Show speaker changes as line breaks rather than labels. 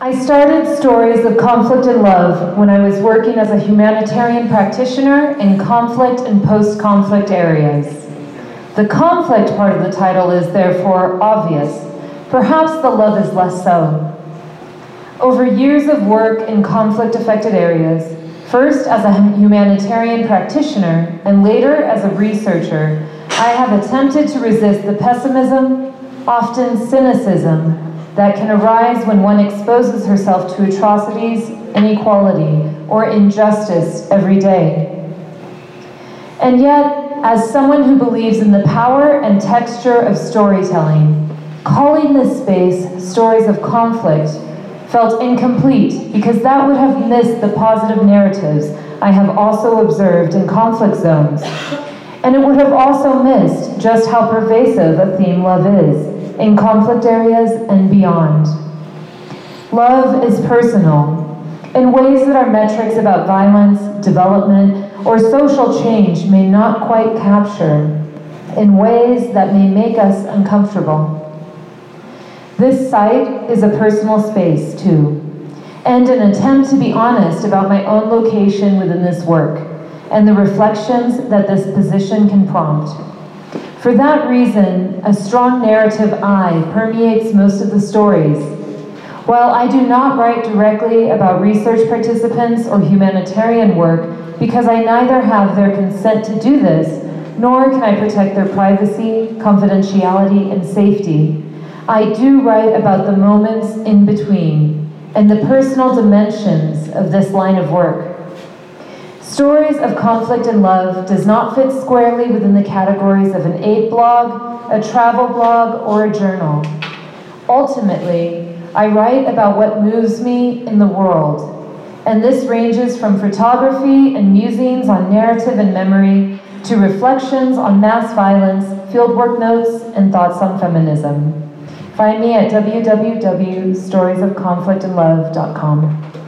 I started Stories of Conflict and Love when I was working as a humanitarian practitioner in conflict and post conflict areas. The conflict part of the title is therefore obvious. Perhaps the love is less so. Over years of work in conflict affected areas, first as a humanitarian practitioner and later as a researcher, I have attempted to resist the pessimism, often cynicism, that can arise when one exposes herself to atrocities, inequality, or injustice every day. And yet, as someone who believes in the power and texture of storytelling, calling this space Stories of Conflict felt incomplete because that would have missed the positive narratives I have also observed in conflict zones. And it would have also missed just how pervasive a theme love is in conflict areas and beyond. Love is personal in ways that our metrics about violence, development, or social change may not quite capture, in ways that may make us uncomfortable. This site is a personal space, too, and an attempt to be honest about my own location within this work and the reflections that this position can prompt. For that reason, a strong narrative I permeates most of the stories. While I do not write directly about research participants or humanitarian work because I neither have their consent to do this, nor can I protect their privacy, confidentiality, and safety, I do write about the moments in between and the personal dimensions of this line of work. Stories of conflict and love does not fit squarely within the categories of an aid blog, a travel blog, or a journal. Ultimately, I write about what moves me in the world, and this ranges from photography and musings on narrative and memory to reflections on mass violence, fieldwork notes, and thoughts on feminism. Find me at www.storiesofconflictandlove.com.